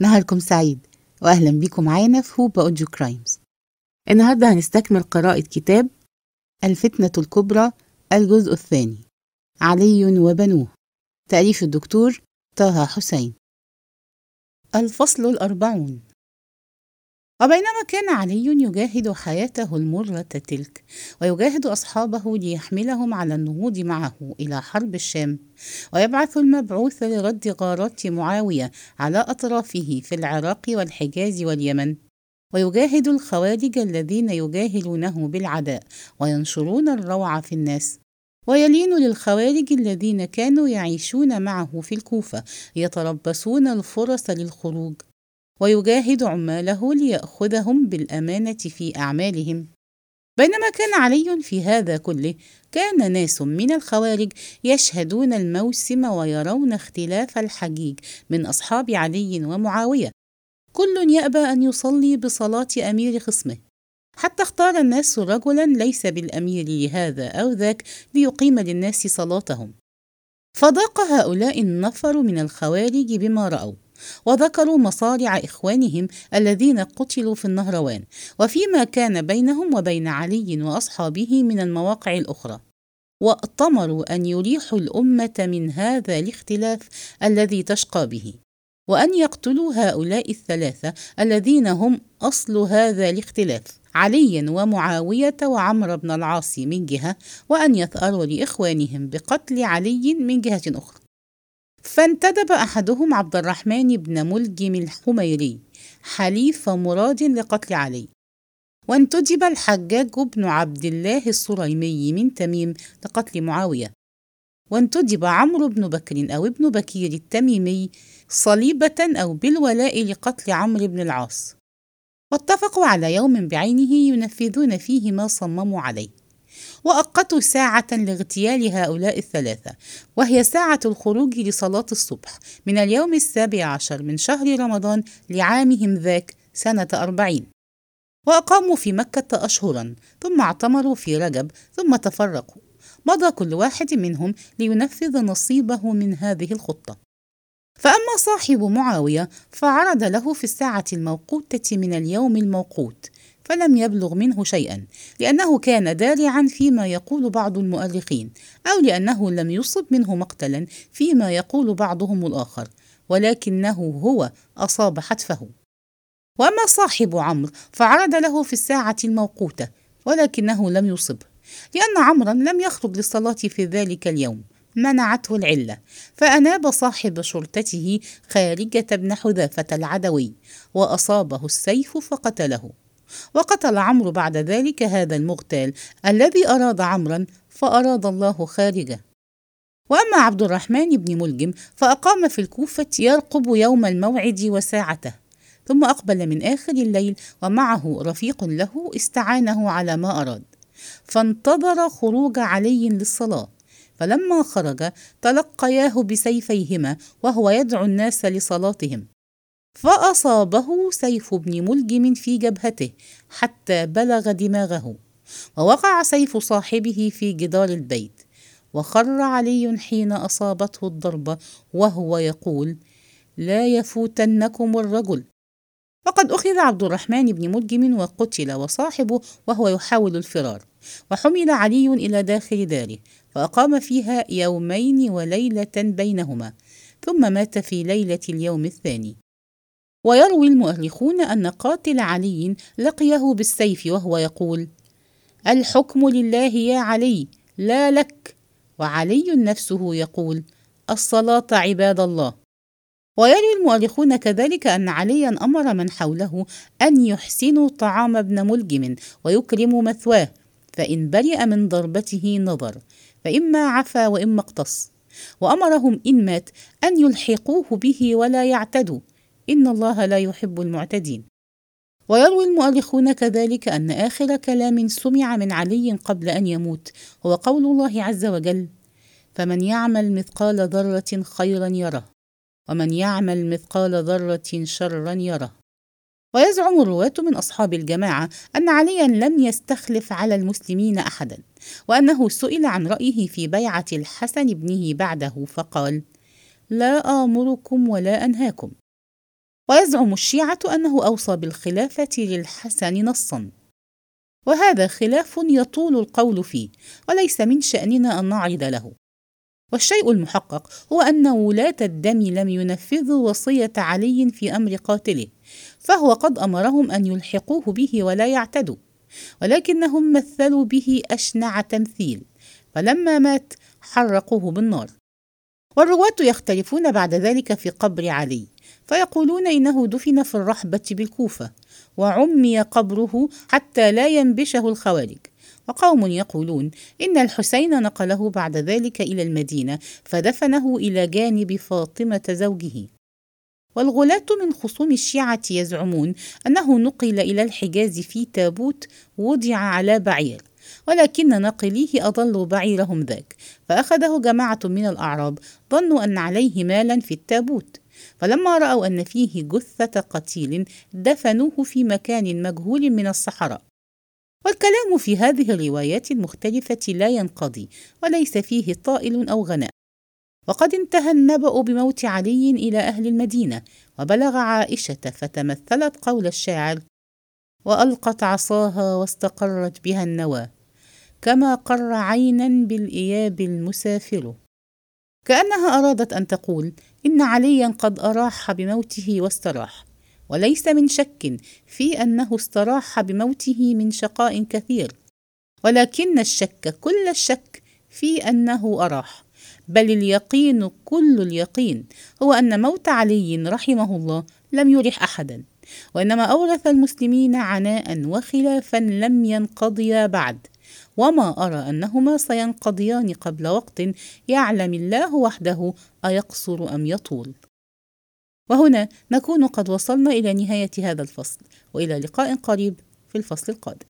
نهاركم سعيد وأهلا بيكم معانا في هوبا أوديو كرايمز. النهاردة هنستكمل قراءة كتاب الفتنة الكبرى الجزء الثاني. علي وبنوه. تأليف الدكتور طه حسين. الفصل الأربعون. وبينما كان علي يجاهد حياته المرة تلك ويجاهد أصحابه ليحملهم على النهوض معه إلى حرب الشام ويبعث المبعوث لرد غارات معاوية على أطرافه في العراق والحجاز واليمن ويجاهد الخوارج الذين يجاهلونه بالعداء وينشرون الروع في الناس ويلين للخوارج الذين كانوا يعيشون معه في الكوفة يتربصون الفرص للخروج. ويجاهد عماله ليأخذهم بالأمانة في أعمالهم. بينما كان علي في هذا كله كان ناس من الخوارج يشهدون الموسم ويرون اختلاف الحجيج من أصحاب علي ومعاوية. كل يأبى أن يصلي بصلاة أمير خصمه. حتى اختار الناس رجلا ليس بالأمير لهذا أو ذاك ليقيم للناس صلاتهم. فضاق هؤلاء النفر من الخوارج بما رأوا. وذكروا مصارع إخوانهم الذين قتلوا في النهروان وفيما كان بينهم وبين علي وأصحابه من المواقع الأخرى. وأطمروا أن يريحوا الأمة من هذا الاختلاف الذي تشقى به وأن يقتلوا هؤلاء الثلاثة الذين هم أصل هذا الاختلاف عليا ومعاوية وعمر بن العاص من جهة وأن يثأروا لإخوانهم بقتل علي من جهة أخرى. فانتدب أحدهم عبد الرحمن بن ملجم الحميري حليف مراد لقتل علي. وانتدب الحجاج بن عبد الله الصريمي من تميم لقتل معاوية. وانتدب عمرو بن بكر أو ابن بكير التميمي صليبة أو بالولاء لقتل عمرو بن العاص. واتفقوا على يوم بعينه ينفذون فيه ما صمموا عليه. وأقتوا ساعة لاغتيال هؤلاء الثلاثة وهي ساعة الخروج لصلاة الصبح من اليوم السابع عشر من شهر رمضان لعامهم ذاك سنة أربعين. وأقاموا في مكة أشهرا ثم اعتمروا في رجب ثم تفرقوا. مضى كل واحد منهم لينفذ نصيبه من هذه الخطة. فأما صاحب معاوية فعرض له في الساعة الموقوتة من اليوم الموقوت فلم يبلغ منه شيئا لأنه كان دارعا فيما يقول بعض المؤرخين أو لأنه لم يصب منه مقتلا فيما يقول بعضهم الآخر ولكنه هو أصاب حتفه. وأما صاحب عمرو فعرض له في الساعة الموقوتة ولكنه لم يصب لأن عمرا لم يخرج للصلاة في ذلك اليوم منعته العلة فأناب صاحب شرطته خارجة بن حذافة العدوي وأصابه السيف فقتله. وقتل عمرو بعد ذلك هذا المغتال الذي أراد عمرا فأراد الله خارجه. وأما عبد الرحمن بن ملجم فأقام في الكوفة يرقب يوم الموعد وساعته ثم أقبل من آخر الليل ومعه رفيق له استعانه على ما أراد. فانتظر خروج علي للصلاة. فلما خرج تلقياه بسيفيهما وهو يدعو الناس لصلاتهم. فأصابه سيف ابن ملجم في جبهته حتى بلغ دماغه ووقع سيف صاحبه في جدار البيت وخر علي حين أصابته الضربة وهو يقول لا يفوتنكم الرجل. وقد أخذ عبد الرحمن بن ملجم وقتل وصاحبه وهو يحاول الفرار وحمل علي إلى داخل داره فأقام فيها يومين وليلة بينهما ثم مات في ليلة اليوم الثاني. ويروي المؤرخون أن قاتل علي لقيه بالسيف وهو يقول الحكم لله يا علي لا لك. وعلي نفسه يقول الصلاة عباد الله. ويروي المؤرخون كذلك أن عليا أمر من حوله أن يحسنوا طعام ابن ملجم ويكرموا مثواه فإن برئ من ضربته نظر فإما عفا وإما اقتص. وأمرهم إن مات أن يلحقوه به ولا يعتدوا. إن الله لا يحب المعتدين. ويروي المؤرخون كذلك أن آخر كلام سمع من علي قبل أن يموت هو قول الله عز وجل. فمن يعمل مثقال ذرة خيرا يره ومن يعمل مثقال ذرة شرا يره. ويزعم الرواة من أصحاب الجماعة أن عليا لم يستخلف على المسلمين أحدا وأنه سئل عن رأيه في بيعة الحسن ابنه بعده فقال لا آمركم ولا أنهاكم. ويزعم الشيعة أنه أوصى بالخلافة للحسن نصًا. وهذا خلاف يطول القول فيه وليس من شأننا أن نعرض له. والشيء المحقق هو أن ولاة الدم لم ينفذوا وصية علي في أمر قاتله فهو قد أمرهم أن يلحقوه به ولا يعتدوا. ولكنهم مثلوا به أشنع تمثيل فلما مات حرقوه بالنار. والرواة يختلفون بعد ذلك في قبر علي. فيقولون إنه دفن في الرحبة بالكوفة وعمي قبره حتى لا ينبشه الخوارج. وقوم يقولون إن الحسين نقله بعد ذلك إلى المدينة فدفنه إلى جانب فاطمة زوجه. والغلاة من خصوم الشيعة يزعمون أنه نقل إلى الحجاز في تابوت وضع على بعير ولكن ناقليه أضلوا بعيرهم ذاك. فأخذه جماعة من الأعراب ظنوا أن عليه مالا في التابوت. فلما رأوا أن فيه جثة قتيل دفنوه في مكان مجهول من الصحراء. والكلام في هذه الروايات المختلفة لا ينقضي وليس فيه طائل أو غناء. وقد انتهى النبأ بموت علي إلى أهل المدينة وبلغ عائشة فتمثلت قول الشاعر وألقت عصاها واستقرت بها النوى كما قر عينا بالإياب المسافر. كأنها أرادت أن تقول إن عليا قد أراح بموته واستراح وليس من شك في أنه استراح بموته من شقاء كثير ولكن الشك كل الشك في أنه أراح بل اليقين كل اليقين هو أن موت علي رحمه الله لم يرح أحدا وإنما أورث المسلمين عناء وخلافا لم ينقضيا بعد وما أرى أنهما سينقضيان قبل وقت يعلم الله وحده أيقصر أم يطول. وهنا نكون قد وصلنا إلى نهاية هذا الفصل وإلى لقاء قريب في الفصل القادم.